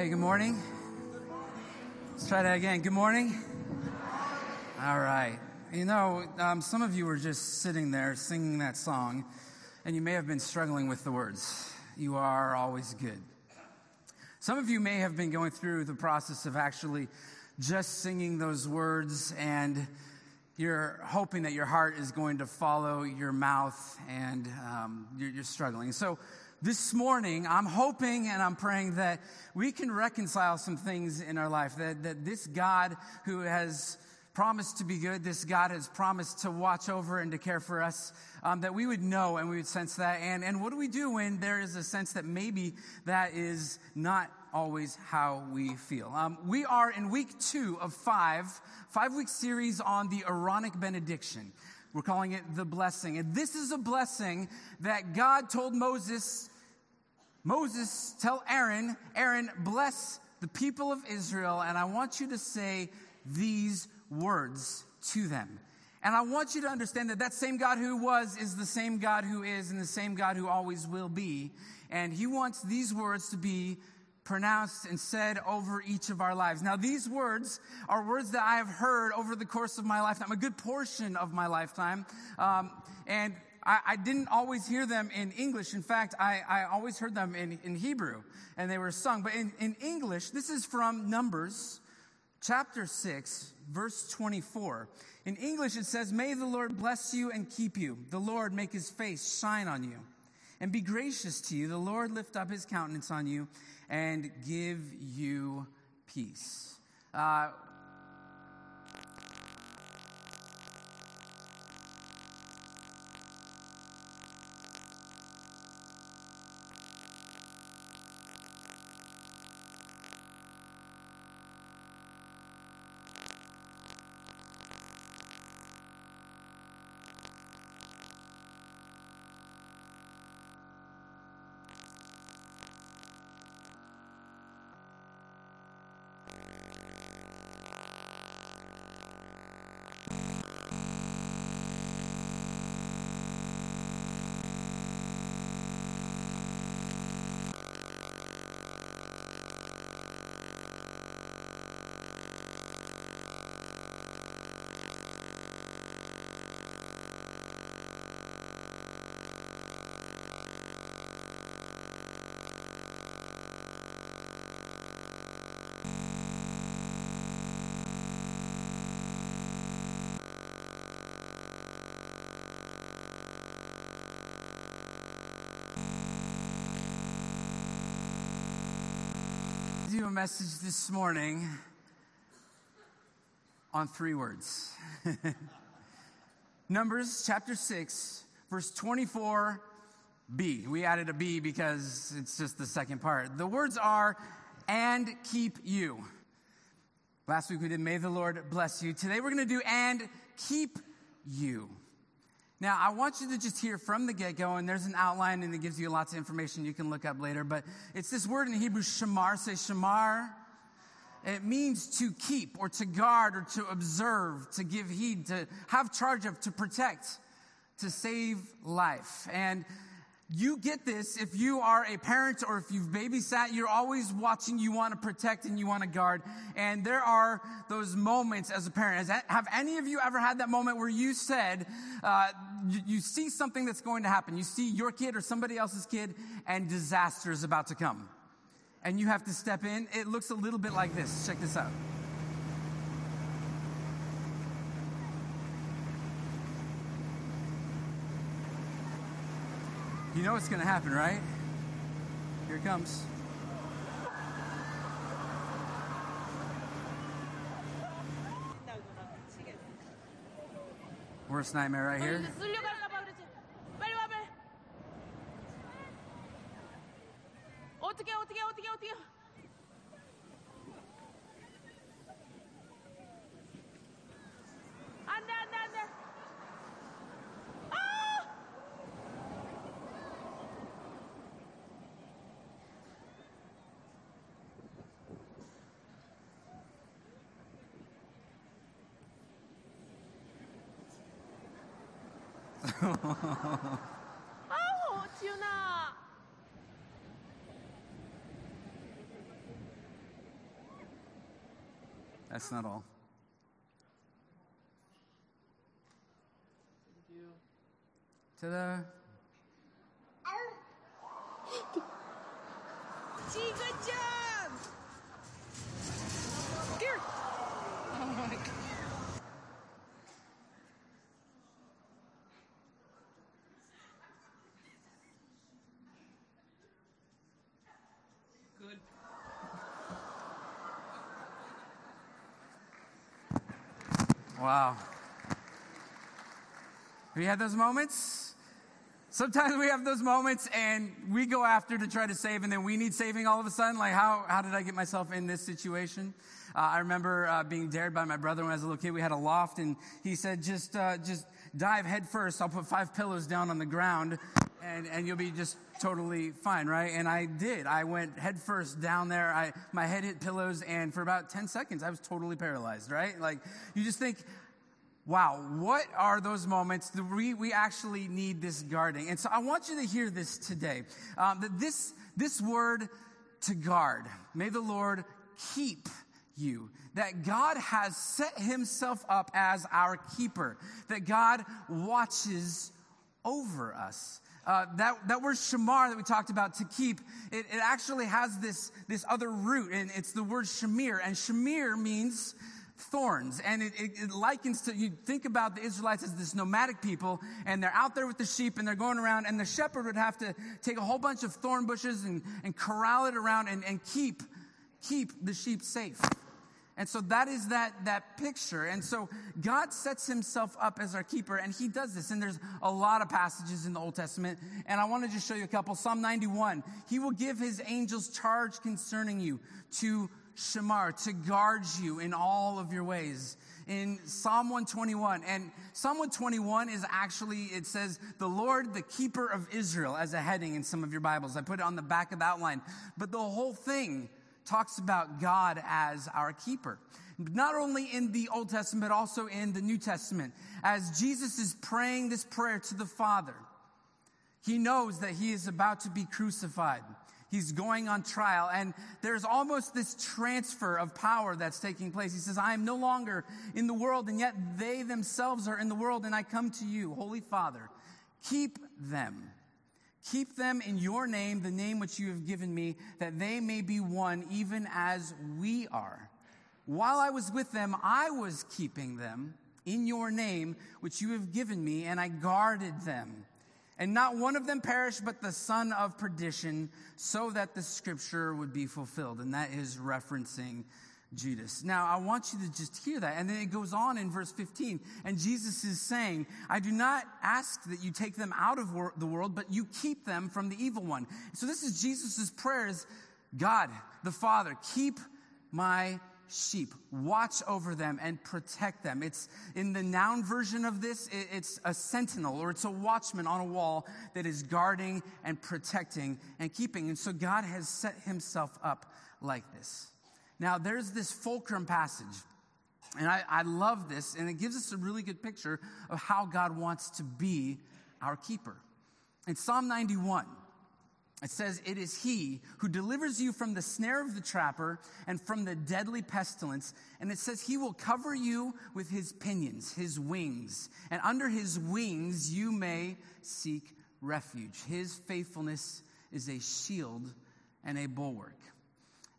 Hey, good morning. Let's try that again. Good morning. All right. You know, um, some of you were just sitting there singing that song, and you may have been struggling with the words. You are always good. Some of you may have been going through the process of actually just singing those words, and you're hoping that your heart is going to follow your mouth, and um, you're, you're struggling. So, this morning, I'm hoping and I'm praying that we can reconcile some things in our life. That, that this God who has promised to be good, this God has promised to watch over and to care for us, um, that we would know and we would sense that. And, and what do we do when there is a sense that maybe that is not always how we feel? Um, we are in week two of five, five week series on the Aaronic benediction. We're calling it the blessing. And this is a blessing that God told Moses Moses, tell Aaron, Aaron, bless the people of Israel, and I want you to say these words to them. And I want you to understand that that same God who was is the same God who is and the same God who always will be. And he wants these words to be pronounced and said over each of our lives. Now, these words are words that I have heard over the course of my lifetime, a good portion of my lifetime. Um, and I, I, didn't always hear them in English. In fact, I, I always heard them in, in, Hebrew and they were sung. But in, in English, this is from Numbers chapter 6, verse 24. In English, it says, May the Lord bless you and keep you. The Lord make his face shine on you and be gracious to you. The Lord lift up his countenance on you and give you peace. Uh, you a message this morning on three words Numbers chapter 6, verse 24b. We added a B because it's just the second part. The words are, and keep you. Last week we did, may the Lord bless you. Today we're going to do, and keep you. Now, I want you to just hear from the get go, and there's an outline and it gives you lots of information you can look up later. But it's this word in Hebrew, shamar. Say shamar. It means to keep or to guard or to observe, to give heed, to have charge of, to protect, to save life. And you get this if you are a parent or if you've babysat, you're always watching, you want to protect and you want to guard. And there are those moments as a parent. Have any of you ever had that moment where you said, uh, you see something that's going to happen? You see your kid or somebody else's kid and disaster is about to come. And you have to step in. It looks a little bit like this. Check this out. You know what's going to happen, right? Here it comes. Worst nightmare right here. 어떻게 어떻게 어떻게 oh, tuna! That's not all. Ta-da! Wow. Have you had those moments? Sometimes we have those moments and we go after to try to save, and then we need saving all of a sudden. Like, how, how did I get myself in this situation? Uh, I remember uh, being dared by my brother when I was a little kid. We had a loft, and he said, just, uh, just dive head first. I'll put five pillows down on the ground, and, and you'll be just totally fine, right? And I did. I went head first down there. I, my head hit pillows, and for about 10 seconds, I was totally paralyzed, right? Like, you just think, wow, what are those moments that we, we actually need this guarding? And so I want you to hear this today. Um, that this, this word to guard, may the Lord keep you. That God has set himself up as our keeper. That God watches over us. Uh, that, that word shamar that we talked about to keep, it, it actually has this, this other root, and it's the word shamir. And shamir means thorns. And it, it, it, likens to, you think about the Israelites as this nomadic people, and they're out there with the sheep and they're going around, and the shepherd would have to take a whole bunch of thorn bushes and, and corral it around and, and keep, keep the sheep safe. And so that is that, that picture. And so God sets himself up as our keeper, and he does this. And there's a lot of passages in the Old Testament. And I want to just show you a couple. Psalm 91. He will give his angels charge concerning you to Shamar, to guard you in all of your ways. In Psalm 121, and Psalm 121 is actually, it says, the Lord, the keeper of Israel, as a heading in some of your Bibles. I put it on the back of the outline. But the whole thing talks about God as our keeper. Not only in the Old Testament, but also in the New Testament. As Jesus is praying this prayer to the Father, he knows that he is about to be crucified. He's going on trial, and there's almost this transfer of power that's taking place. He says, I am no longer in the world, and yet they themselves are in the world, and I come to you, Holy Father. Keep them Keep them in your name, the name which you have given me, that they may be one, even as we are. While I was with them, I was keeping them in your name, which you have given me, and I guarded them. And not one of them perished, but the son of perdition, so that the scripture would be fulfilled. And that is referencing Judas. Now, I want you to just hear that. And then it goes on in verse 15. And Jesus is saying, I do not ask that you take them out of wor- the world, but you keep them from the evil one. So this is Jesus' prayers God, the Father, keep my sheep. Watch over them and protect them. It's in the noun version of this, it's a sentinel or it's a watchman on a wall that is guarding and protecting and keeping. And so God has set himself up like this. Now, there's this fulcrum passage, and I, I, love this, and it gives us a really good picture of how God wants to be our keeper. In Psalm 91, it says, It is He who delivers you from the snare of the trapper and from the deadly pestilence. And it says, He will cover you with His pinions, His wings. And under His wings you may seek refuge. His faithfulness is a shield and a bulwark.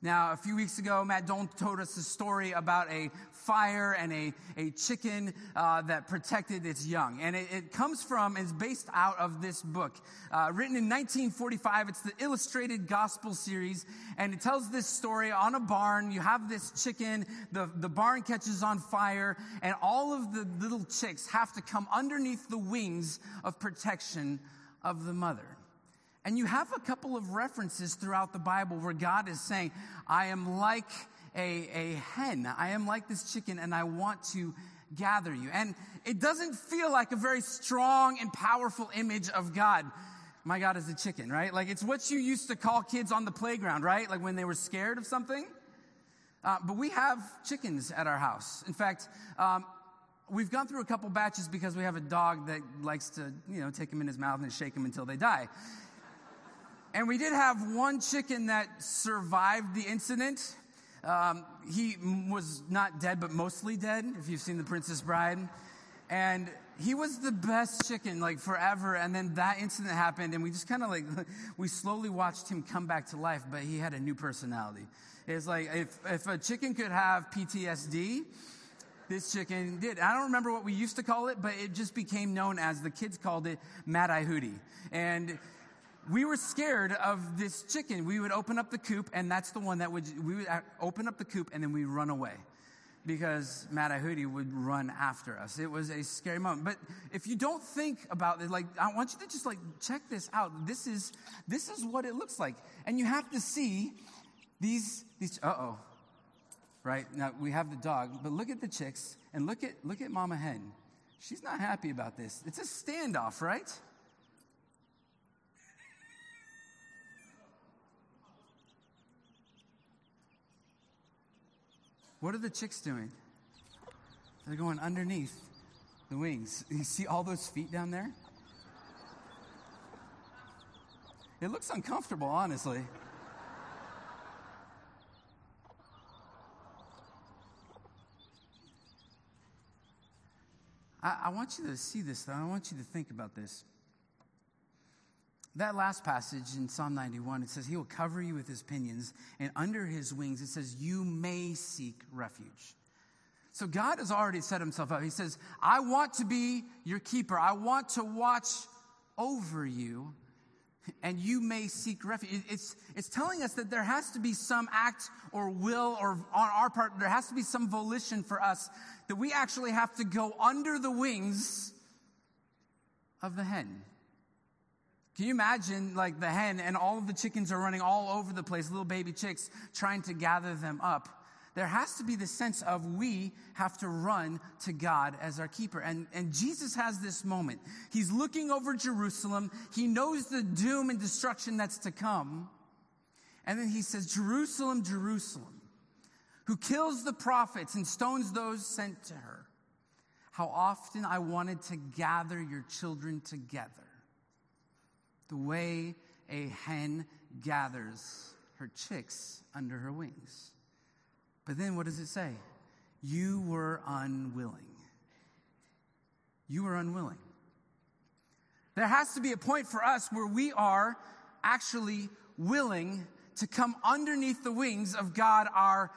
Now, a few weeks ago, Matt Don told us a story about a fire and a, a chicken uh, that protected its young. And it, it, comes from, is based out of this book. Uh, written in 1945, it's the Illustrated Gospel Series, and it tells this story on a barn. You have this chicken, the, the barn catches on fire, and all of the little chicks have to come underneath the wings of protection of the mother. And you have a couple of references throughout the Bible where God is saying, I am like a, a hen. I am like this chicken and I want to gather you. And it doesn't feel like a very strong and powerful image of God. My God is a chicken, right? Like it's what you used to call kids on the playground, right? Like when they were scared of something. Uh, but we have chickens at our house. In fact, um, we've gone through a couple batches because we have a dog that likes to, you know, take them in his mouth and shake them until they die. And we did have one chicken that survived the incident. Um, he was not dead, but mostly dead, if you've seen The Princess Bride. And he was the best chicken, like forever. And then that incident happened, and we just kind of like, we slowly watched him come back to life, but he had a new personality. It's like if, if a chicken could have PTSD, this chicken did. I don't remember what we used to call it, but it just became known as the kids called it Mad Eye Hootie. And we were scared of this chicken. We would open up the coop, and that's the one that would, we would uh, open up the coop and then we'd run away because Eye would run after us. It was a scary moment. But if you don't think about it, like, I want you to just like check this out. This is, this is what it looks like. And you have to see these, these, uh oh, right? Now we have the dog, but look at the chicks and look at look at Mama Hen. She's not happy about this. It's a standoff, right? What are the chicks doing? They're going underneath the wings. You see all those feet down there? It looks uncomfortable, honestly. I, I want you to see this, though. I want you to think about this. That last passage in Psalm 91, it says, He will cover you with His pinions, and under His wings, it says, You may seek refuge. So God has already set Himself up. He says, I want to be your keeper. I want to watch over you, and you may seek refuge. It's, it's telling us that there has to be some act or will, or on our part, there has to be some volition for us that we actually have to go under the wings of the hen. Can you imagine like the hen and all of the chickens are running all over the place, little baby chicks trying to gather them up? There has to be the sense of we have to run to God as our keeper. And, and Jesus has this moment. He's looking over Jerusalem. He knows the doom and destruction that's to come. And then he says, Jerusalem, Jerusalem, who kills the prophets and stones those sent to her. How often I wanted to gather your children together the way a hen gathers her chicks under her wings. But then what does it say? You were unwilling. You were unwilling. There has to be a point for us where we are actually willing to come underneath the wings of God our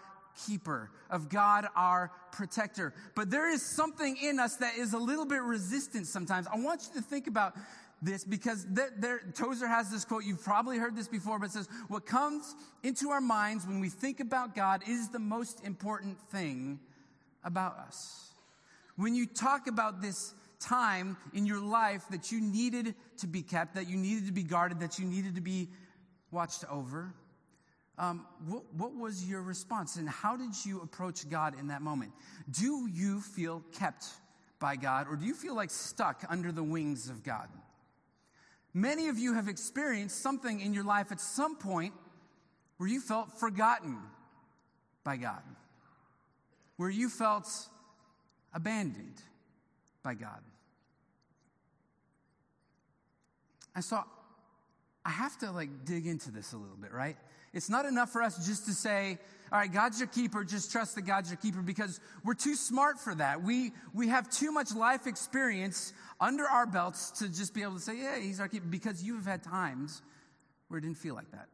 keeper, of God our protector. But there is something in us that is a little bit resistant sometimes. I want you to think about this because there, there, Tozer has this quote. You've probably heard this before, but it says, What comes into our minds when we think about God is the most important thing about us. When you talk about this time in your life that you needed to be kept, that you needed to be guarded, that you needed to be watched over, um, what, what was your response and how did you approach God in that moment? Do you feel kept by God or do you feel like stuck under the wings of God? Many of you have experienced something in your life at some point where you felt forgotten by God, where you felt abandoned by God. And so I have to like dig into this a little bit, right? It's not enough for us just to say, all right, God's your keeper, just trust that God's your keeper because we're too smart for that. We, we have too much life experience under our belts to just be able to say, yeah, he's our keeper because you have had times where it didn't feel like that.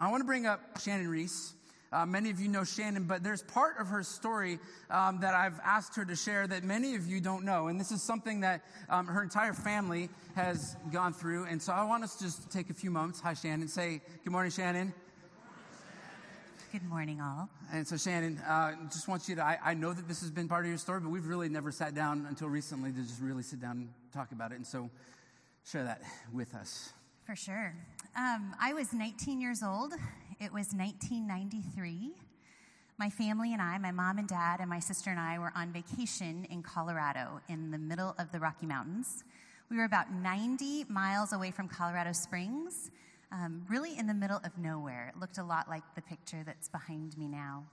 I want to bring up Shannon Reese. Uh, many of you know Shannon, but there's part of her story um, that I've asked her to share that many of you don't know. And this is something that um, her entire family has gone through. And so I want us to just take a few moments. Hi, Shannon. Say, good morning, Shannon. Good morning, all. And so, Shannon, uh, just want you to, I, I, know that this has been part of your story, but we've really never sat down until recently to just really sit down and talk about it. And so, share that with us. For sure. Um, I was 19 years old. It was 1993. My family and I, my mom and dad, and my sister and I were on vacation in Colorado in the middle of the Rocky Mountains. We were about 90 miles away from Colorado Springs um, really in the middle of nowhere. It looked a lot like the picture that's behind me now.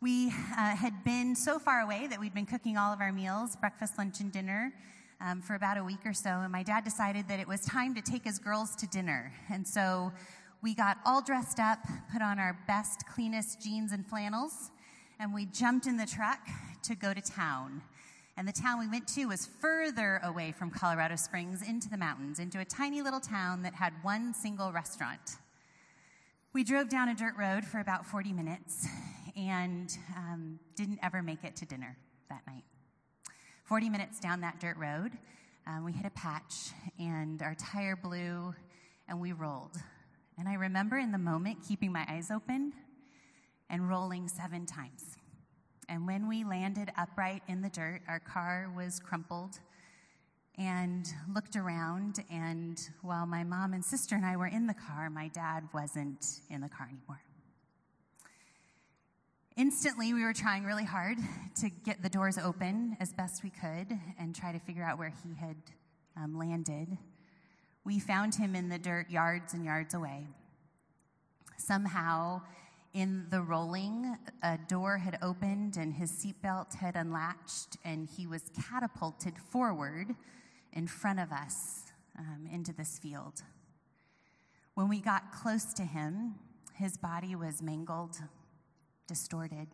We uh, had been so far away that we'd been cooking all of our meals breakfast, lunch, and dinner um, for about a week or so. And my dad decided that it was time to take his girls to dinner. And so we got all dressed up, put on our best, cleanest jeans and flannels, and we jumped in the truck to go to town. And the town we went to was further away from Colorado Springs into the mountains, into a tiny little town that had one single restaurant. We drove down a dirt road for about 40 minutes and um, didn't ever make it to dinner that night. 40 minutes down that dirt road, um, we hit a patch and our tire blew and we rolled. And I remember in the moment keeping my eyes open and rolling seven times. And when we landed upright in the dirt, our car was crumpled and looked around. And while my mom and sister and I were in the car, my dad wasn't in the car anymore. Instantly, we were trying really hard to get the doors open as best we could and try to figure out where he had um, landed. We found him in the dirt yards and yards away. Somehow, in the rolling, a door had opened and his seatbelt had unlatched, and he was catapulted forward in front of us um, into this field. When we got close to him, his body was mangled, distorted.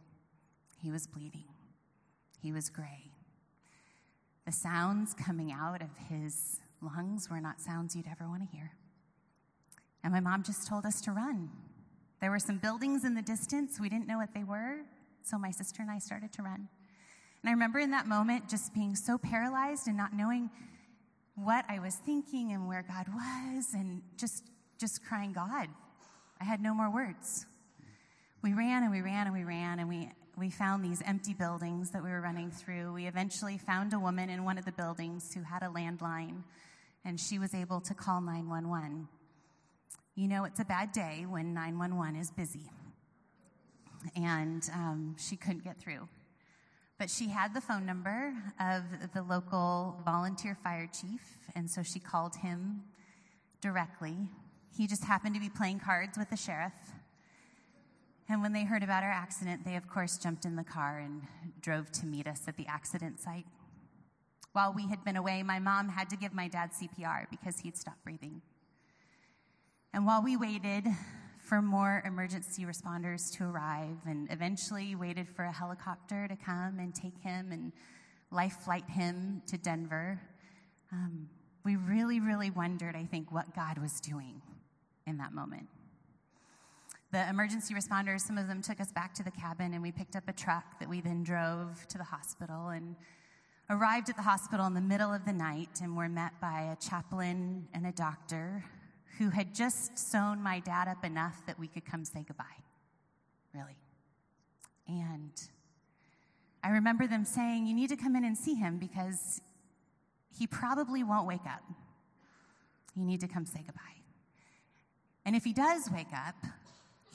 He was bleeding. He was gray. The sounds coming out of his lungs were not sounds you'd ever want to hear. And my mom just told us to run. There were some buildings in the distance. We didn't know what they were. So my sister and I started to run. And I remember in that moment just being so paralyzed and not knowing what I was thinking and where God was and just just crying God. I had no more words. We ran and we ran and we ran and we we found these empty buildings that we were running through. We eventually found a woman in one of the buildings who had a landline and she was able to call 911. You know, it's a bad day when 911 is busy. And um, she couldn't get through. But she had the phone number of the local volunteer fire chief, and so she called him directly. He just happened to be playing cards with the sheriff. And when they heard about our accident, they, of course, jumped in the car and drove to meet us at the accident site. While we had been away, my mom had to give my dad CPR because he'd stopped breathing. And while we waited for more emergency responders to arrive and eventually waited for a helicopter to come and take him and life flight him to Denver, um, we really, really wondered, I think, what God was doing in that moment. The emergency responders, some of them took us back to the cabin, and we picked up a truck that we then drove to the hospital and arrived at the hospital in the middle of the night and were met by a chaplain and a doctor who had just sewn my dad up enough that we could come say goodbye. Really. And I remember them saying, You need to come in and see him because he probably won't wake up. You need to come say goodbye. And if he does wake up,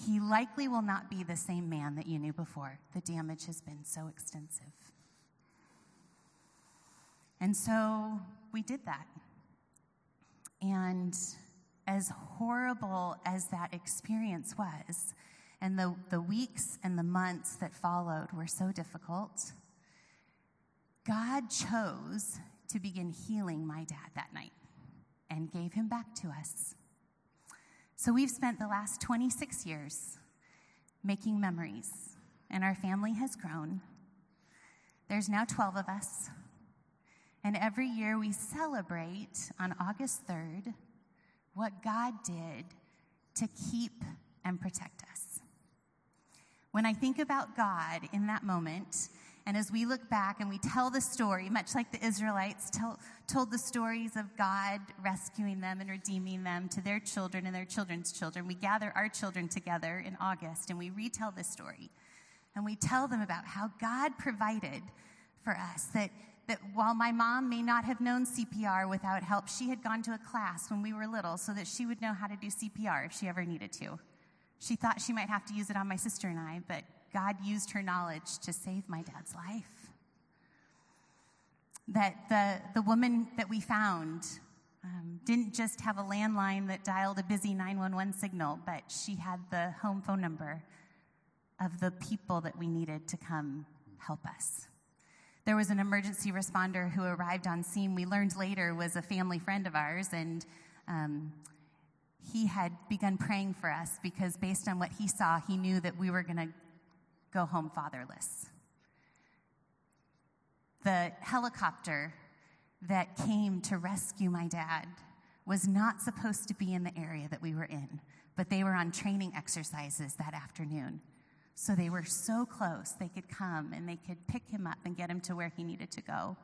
he likely will not be the same man that you knew before. The damage has been so extensive. And so we did that. And as horrible as that experience was, and the, the weeks and the months that followed were so difficult, God chose to begin healing my dad that night and gave him back to us. So we've spent the last 26 years making memories, and our family has grown. There's now 12 of us, and every year we celebrate on August 3rd what God did to keep and protect us. When I think about God in that moment, and as we look back and we tell the story, much like the Israelites tell, told the stories of God rescuing them and redeeming them to their children and their children's children, we gather our children together in August and we retell this story. And we tell them about how God provided for us, that that while my mom may not have known CPR without help, she had gone to a class when we were little so that she would know how to do CPR if she ever needed to. She thought she might have to use it on my sister and I, but God used her knowledge to save my dad's life. That the, the woman that we found um, didn't just have a landline that dialed a busy 911 signal, but she had the home phone number of the people that we needed to come help us. There was an emergency responder who arrived on scene. We learned later was a family friend of ours, and um, he had begun praying for us because, based on what he saw, he knew that we were going to go home fatherless. The helicopter that came to rescue my dad was not supposed to be in the area that we were in, but they were on training exercises that afternoon. So they were so close, they could come and they could pick him up and get him to where he needed to go.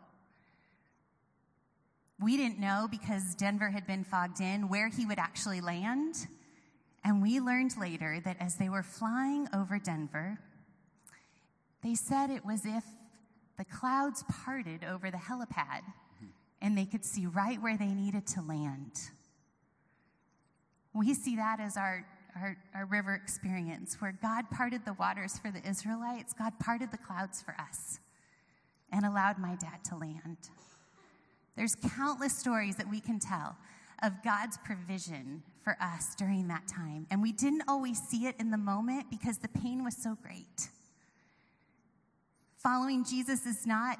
We didn't know because Denver had been fogged in where he would actually land. And we learned later that as they were flying over Denver, they said it was if the clouds parted over the helipad mm-hmm. and they could see right where they needed to land. We see that as our, our, our, river experience, where God parted the waters for the Israelites, God parted the clouds for us and allowed my dad to land. There's countless stories that we can tell of God's provision for us during that time. And we didn't always see it in the moment because the pain was so great. Following Jesus does not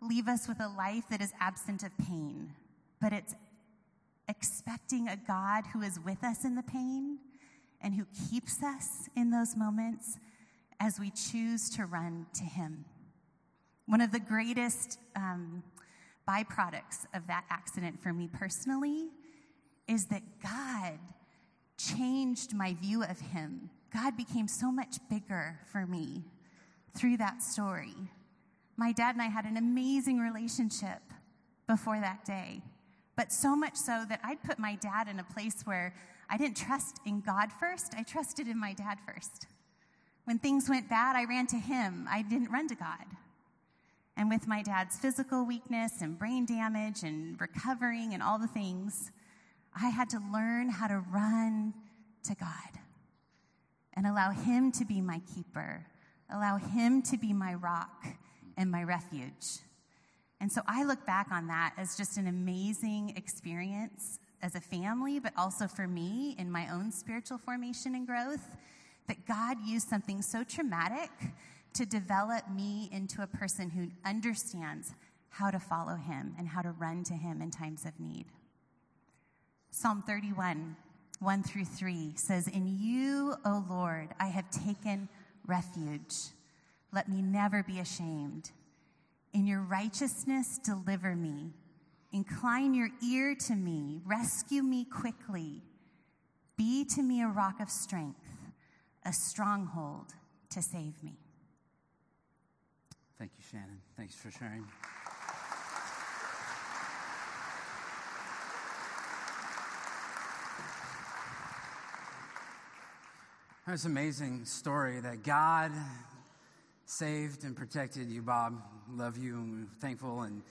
leave us with a life that is absent of pain, but it's expecting a God who is with us in the pain and who keeps us in those moments as we choose to run to Him. One of the greatest um, byproducts of that accident for me personally is that God changed my view of Him. God became so much bigger for me through that story. My dad and I had an amazing relationship before that day, but so much so that I'd put my dad in a place where I didn't trust in God first, I trusted in my dad first. When things went bad, I ran to him, I didn't run to God. And with my dad's physical weakness and brain damage and recovering and all the things, I had to learn how to run to God and allow Him to be my keeper, allow Him to be my rock and my refuge. And so I look back on that as just an amazing experience as a family, but also for me in my own spiritual formation and growth, that God used something so traumatic to develop me into a person who understands how to follow Him and how to run to Him in times of need. Psalm 31, 1 through 3 says, In you, O Lord, I have taken refuge. Let me never be ashamed. In your righteousness, deliver me. Incline your ear to me. Rescue me quickly. Be to me a rock of strength, a stronghold to save me. Thank you, Shannon. Thanks for sharing. It's an amazing story that God saved and protected you, Bob. Love you and thankful and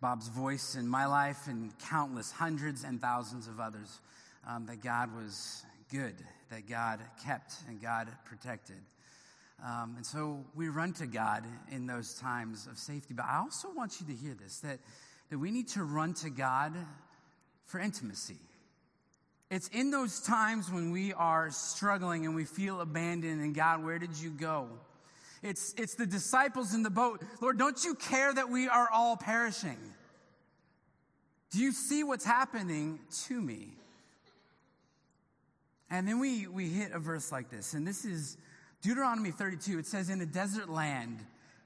Bob's voice in my life and countless hundreds and thousands of others um, that God was good, that God kept and God protected. Um, and so we run to God in those times of safety. But I also want you to hear this that, that we need to run to God for intimacy. It's in those times when we are struggling and we feel abandoned, and God, where did you go? It's, it's the disciples in the boat. Lord, don't you care that we are all perishing? Do you see what's happening to me? And then we, we hit a verse like this, and this is Deuteronomy 32. It says, In a desert land,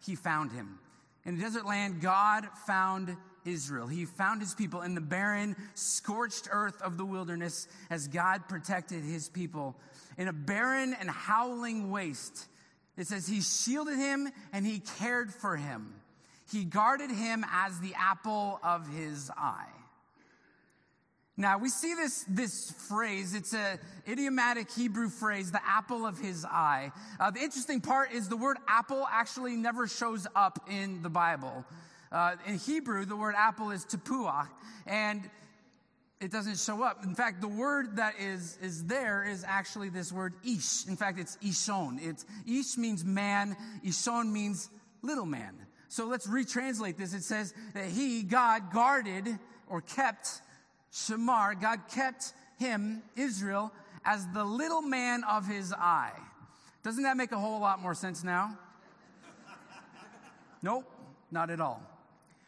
he found him. In a desert land, God found Israel. He found his people in the barren, scorched earth of the wilderness as God protected his people. In a barren and howling waste, it says he shielded him and he cared for him. He guarded him as the apple of his eye. Now we see this, this phrase. It's a idiomatic Hebrew phrase, the apple of his eye. Uh, the interesting part is the word apple actually never shows up in the Bible. Uh, in Hebrew, the word apple is tepuah, and it doesn't show up. In fact, the word that is, is there is actually this word ish. In fact, it's ishon. It's, ish means man, ishon means little man. So let's retranslate this. It says that he, God, guarded or kept Shamar, God kept him, Israel, as the little man of his eye. Doesn't that make a whole lot more sense now? nope, not at all.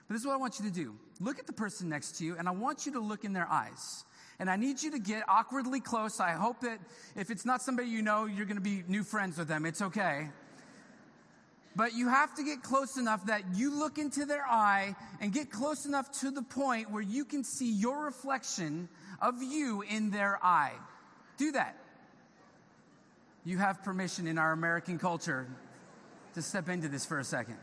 But this is what I want you to do look at the person next to you, and I want you to look in their eyes. And I need you to get awkwardly close. I hope that if it's not somebody you know, you're going to be new friends with them. It's okay. But you have to get close enough that you look into their eye and get close enough to the point where you can see your reflection of you in their eye. Do that. You have permission in our American culture to step into this for a second.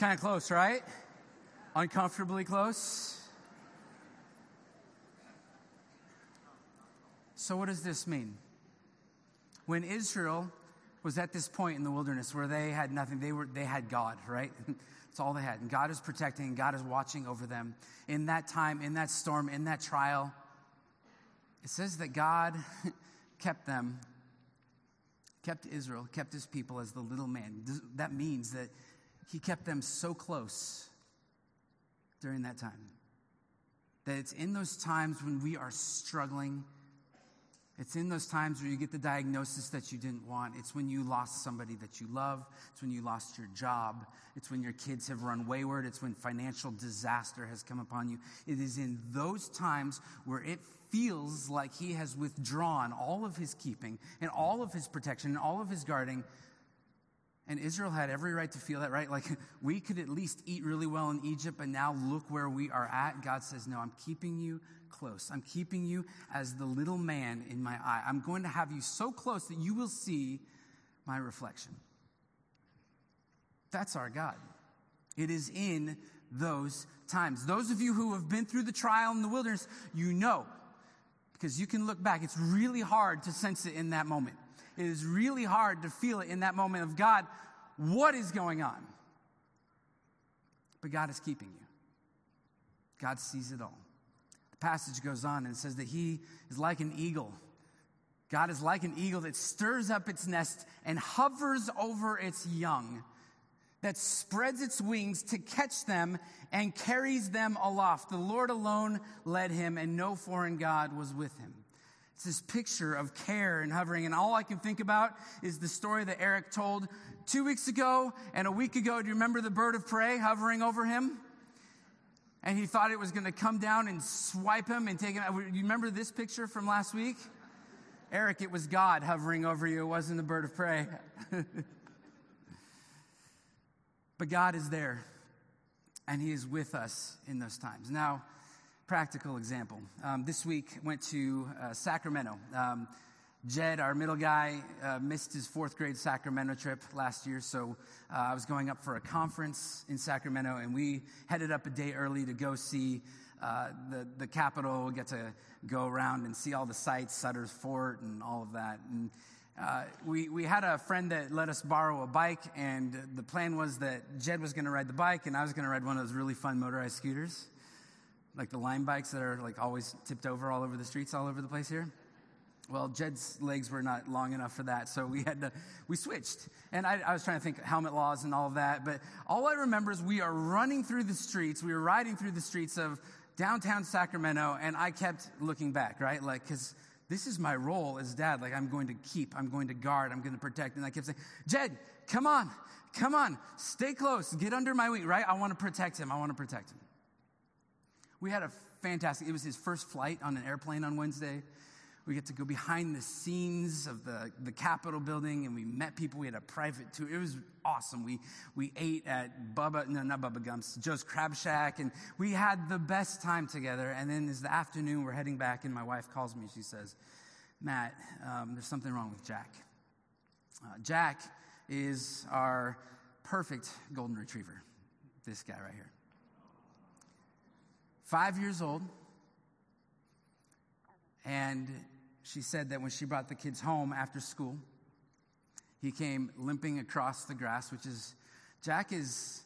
Kind of close, right? Uncomfortably close. So, what does this mean? When Israel was at this point in the wilderness where they had nothing, they, were, they had God, right? That's all they had. And God is protecting, God is watching over them. In that time, in that storm, in that trial, it says that God kept them, kept Israel, kept his people as the little man. That means that he kept them so close during that time. That it's in those times when we are struggling. It's in those times where you get the diagnosis that you didn't want. It's when you lost somebody that you love. It's when you lost your job. It's when your kids have run wayward. It's when financial disaster has come upon you. It is in those times where it feels like He has withdrawn all of His keeping and all of His protection and all of His guarding and Israel had every right to feel that, right? Like we could at least eat really well in Egypt, but now look where we are at. God says, No, I'm keeping you close. I'm keeping you as the little man in my eye. I'm going to have you so close that you will see my reflection. That's our God. It is in those times. Those of you who have been through the trial in the wilderness, you know, because you can look back. It's really hard to sense it in that moment. It is really hard to feel it in that moment of God, what is going on? But God is keeping you. God sees it all. The passage goes on and says that He is like an eagle. God is like an eagle that stirs up its nest and hovers over its young, that spreads its wings to catch them and carries them aloft. The Lord alone led him, and no foreign God was with him. It's this picture of care and hovering. And all I can think about is the story that Eric told two weeks ago and a week ago. Do you remember the bird of prey hovering over him? And he thought it was going to come down and swipe him and take him out. You remember this picture from last week? Eric, it was God hovering over you. It wasn't the bird of prey. but God is there, and He is with us in those times. Now, practical example. Um, this week went to uh, Sacramento. Um, Jed, our middle guy, uh, missed his fourth grade Sacramento trip last year, so uh, I was going up for a conference in Sacramento, and we headed up a day early to go see uh, the the Capitol, get to go around and see all the sights, Sutter's Fort, and all of that. And uh, we, we had a friend that let us borrow a bike, and the plan was that Jed was going to ride the bike, and I was going to ride one of those really fun motorized scooters like the Lime bikes that are like always tipped over all over the streets all over the place here. Well, Jed's legs were not long enough for that, so we had to, we switched. And I, I, was trying to think helmet laws and all of that, but all I remember is we are running through the streets, we were riding through the streets of downtown Sacramento, and I kept looking back, right? Like, because this is my role as dad. Like, I'm going to keep, I'm going to guard, I'm going to protect. And I kept saying, Jed, come on, come on, stay close, get under my wing, right? I want to protect him, I want to protect him. We had a fantastic, it was his first flight on an airplane on Wednesday. We get to go behind the scenes of the, the Capitol building and we met people. We had a private tour. It was awesome. We, we ate at Bubba, no, not Bubba Gump's, Joe's Crab Shack, and we had the best time together. And then as the afternoon, we're heading back, and my wife calls me. She says, Matt, um, there's something wrong with Jack. Uh, Jack is our perfect golden retriever, this guy right here five years old. And she said that when she brought the kids home after school, he came limping across the grass, which is, Jack is,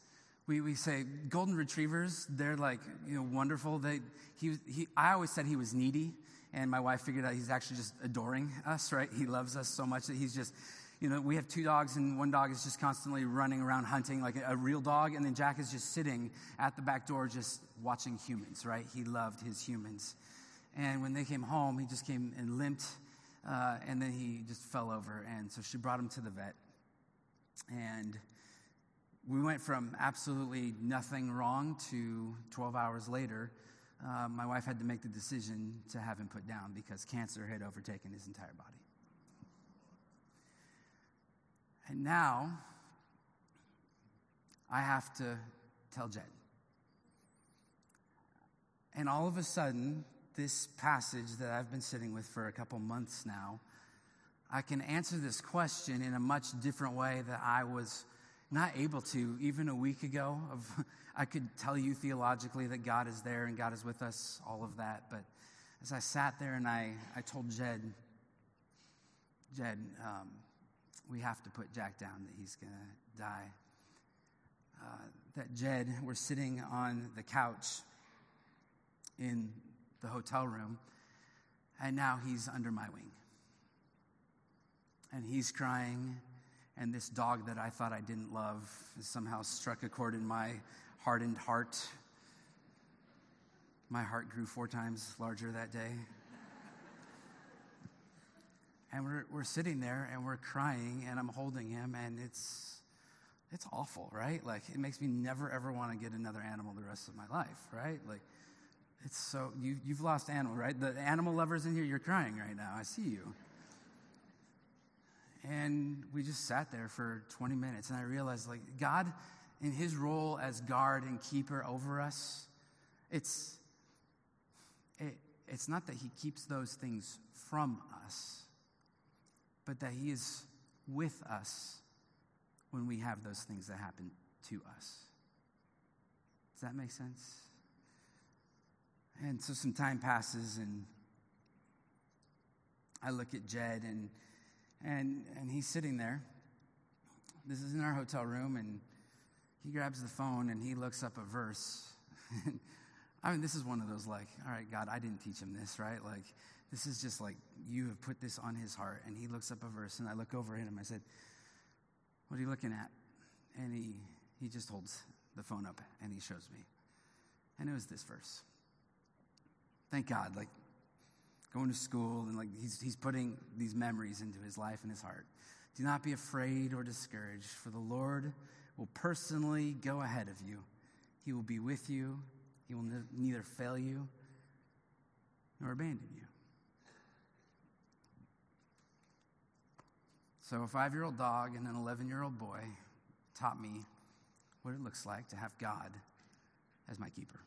we, we say golden retrievers, they're like, you know, wonderful. They, he, he, I always said he was needy, and my wife figured out he's actually just adoring us, right? He loves us so much that he's just, you know, we have two dogs, and one dog is just constantly running around hunting like a, real dog, and then Jack is just sitting at the back door just watching humans, right? He loved his humans. And when they came home, he just came and limped uh, and then he just fell over. And so she brought him to the vet. And we went from absolutely nothing wrong to 12 hours later. Uh, my wife had to make the decision to have him put down because cancer had overtaken his entire body. And now I have to tell Jed. And all of a sudden, this passage that I've been sitting with for a couple months now, I can answer this question in a much different way that I was not able to even a week ago. Of, I could tell you theologically that God is there and God is with us, all of that. But as I sat there and I, I told Jed, Jed, um, we have to put Jack down, that he's going to die. Uh, that Jed, we're sitting on the couch in the hotel room, and now he's under my wing. And he's crying, and this dog that I thought I didn't love somehow struck a chord in my hardened heart. My heart grew four times larger that day. And we're, we're sitting there and we're crying, and I'm holding him, and it's, it's awful, right? Like, it makes me never ever want to get another animal the rest of my life, right? Like, it's so, you, you've lost animal, right? The animal lovers in here, you're crying right now. I see you. And we just sat there for 20 minutes, and I realized, like, God, in his role as guard and keeper over us, it's, it, it's not that he keeps those things from us, but that he is with us when we have those things that happen to us. Does that make sense? And so some time passes, and I look at Jed, and, and, and he's sitting there. This is in our hotel room, and he grabs the phone and he looks up a verse. I mean, this is one of those like, all right, God, I didn't teach him this, right? Like, this is just like you have put this on his heart. And he looks up a verse, and I look over at him. I said, What are you looking at? And he, he just holds the phone up and he shows me. And it was this verse. Thank God, like going to school and like he's, he's putting these memories into his life and his heart. Do not be afraid or discouraged, for the Lord will personally go ahead of you. He will be with you. He will ne- neither fail you nor abandon you. So, a five year old dog and an 11 year old boy taught me what it looks like to have God as my keeper.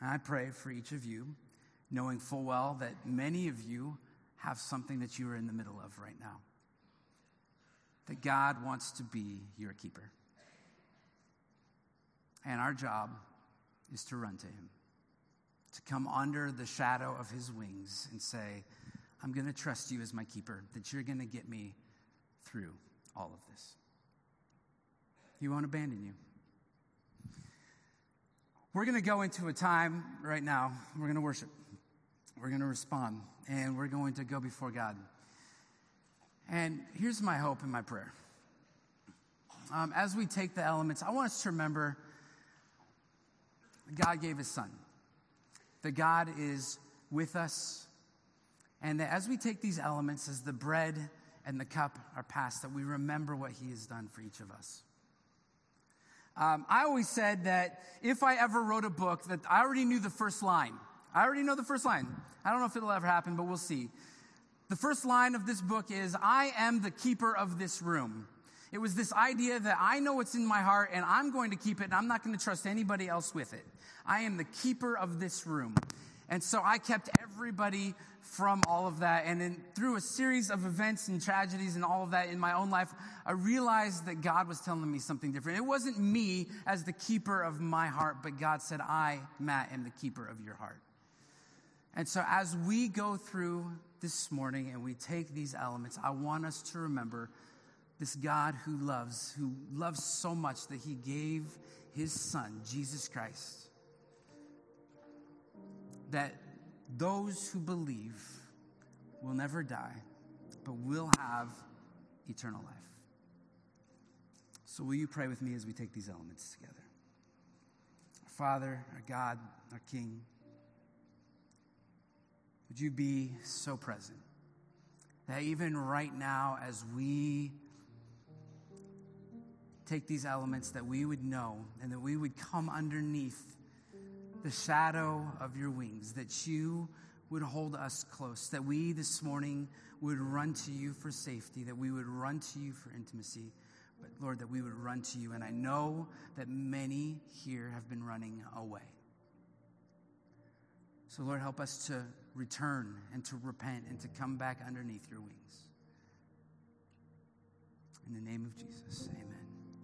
And I pray for each of you, knowing full well that many of you have something that you are in the middle of right now. That God wants to be your keeper. And our job is to run to Him, to come under the shadow of His wings and say, I'm going to trust you as my keeper, that you're going to get me through all of this. He won't abandon you. We're going to go into a time right now. We're going to worship. We're going to respond. And we're going to go before God. And here's my hope and my prayer. Um, as we take the elements, I want us to remember God gave his son, that God is with us, and that as we take these elements, as the bread and the cup are passed, that we remember what he has done for each of us. Um, I always said that if I ever wrote a book, that I already knew the first line. I already know the first line. I don't know if it'll ever happen, but we'll see. The first line of this book is I am the keeper of this room. It was this idea that I know what's in my heart and I'm going to keep it and I'm not going to trust anybody else with it. I am the keeper of this room. And so I kept everybody from all of that. And then through a series of events and tragedies and all of that in my own life, I realized that God was telling me something different. It wasn't me as the keeper of my heart, but God said, I, Matt, am the keeper of your heart. And so as we go through this morning and we take these elements, I want us to remember this God who loves, who loves so much that he gave his son, Jesus Christ, that those who believe will never die, but will have eternal life. So, will you pray with me as we take these elements together? Father, our God, our King, would you be so present that even right now, as we take these elements, that we would know and that we would come underneath the shadow of your wings, that you would hold us close, that we this morning would run to you for safety, that we would run to you for intimacy, but Lord, that we would run to you. And I know that many here have been running away. So, Lord, help us to return and to repent and to come back underneath your wings. In the name of Jesus, amen.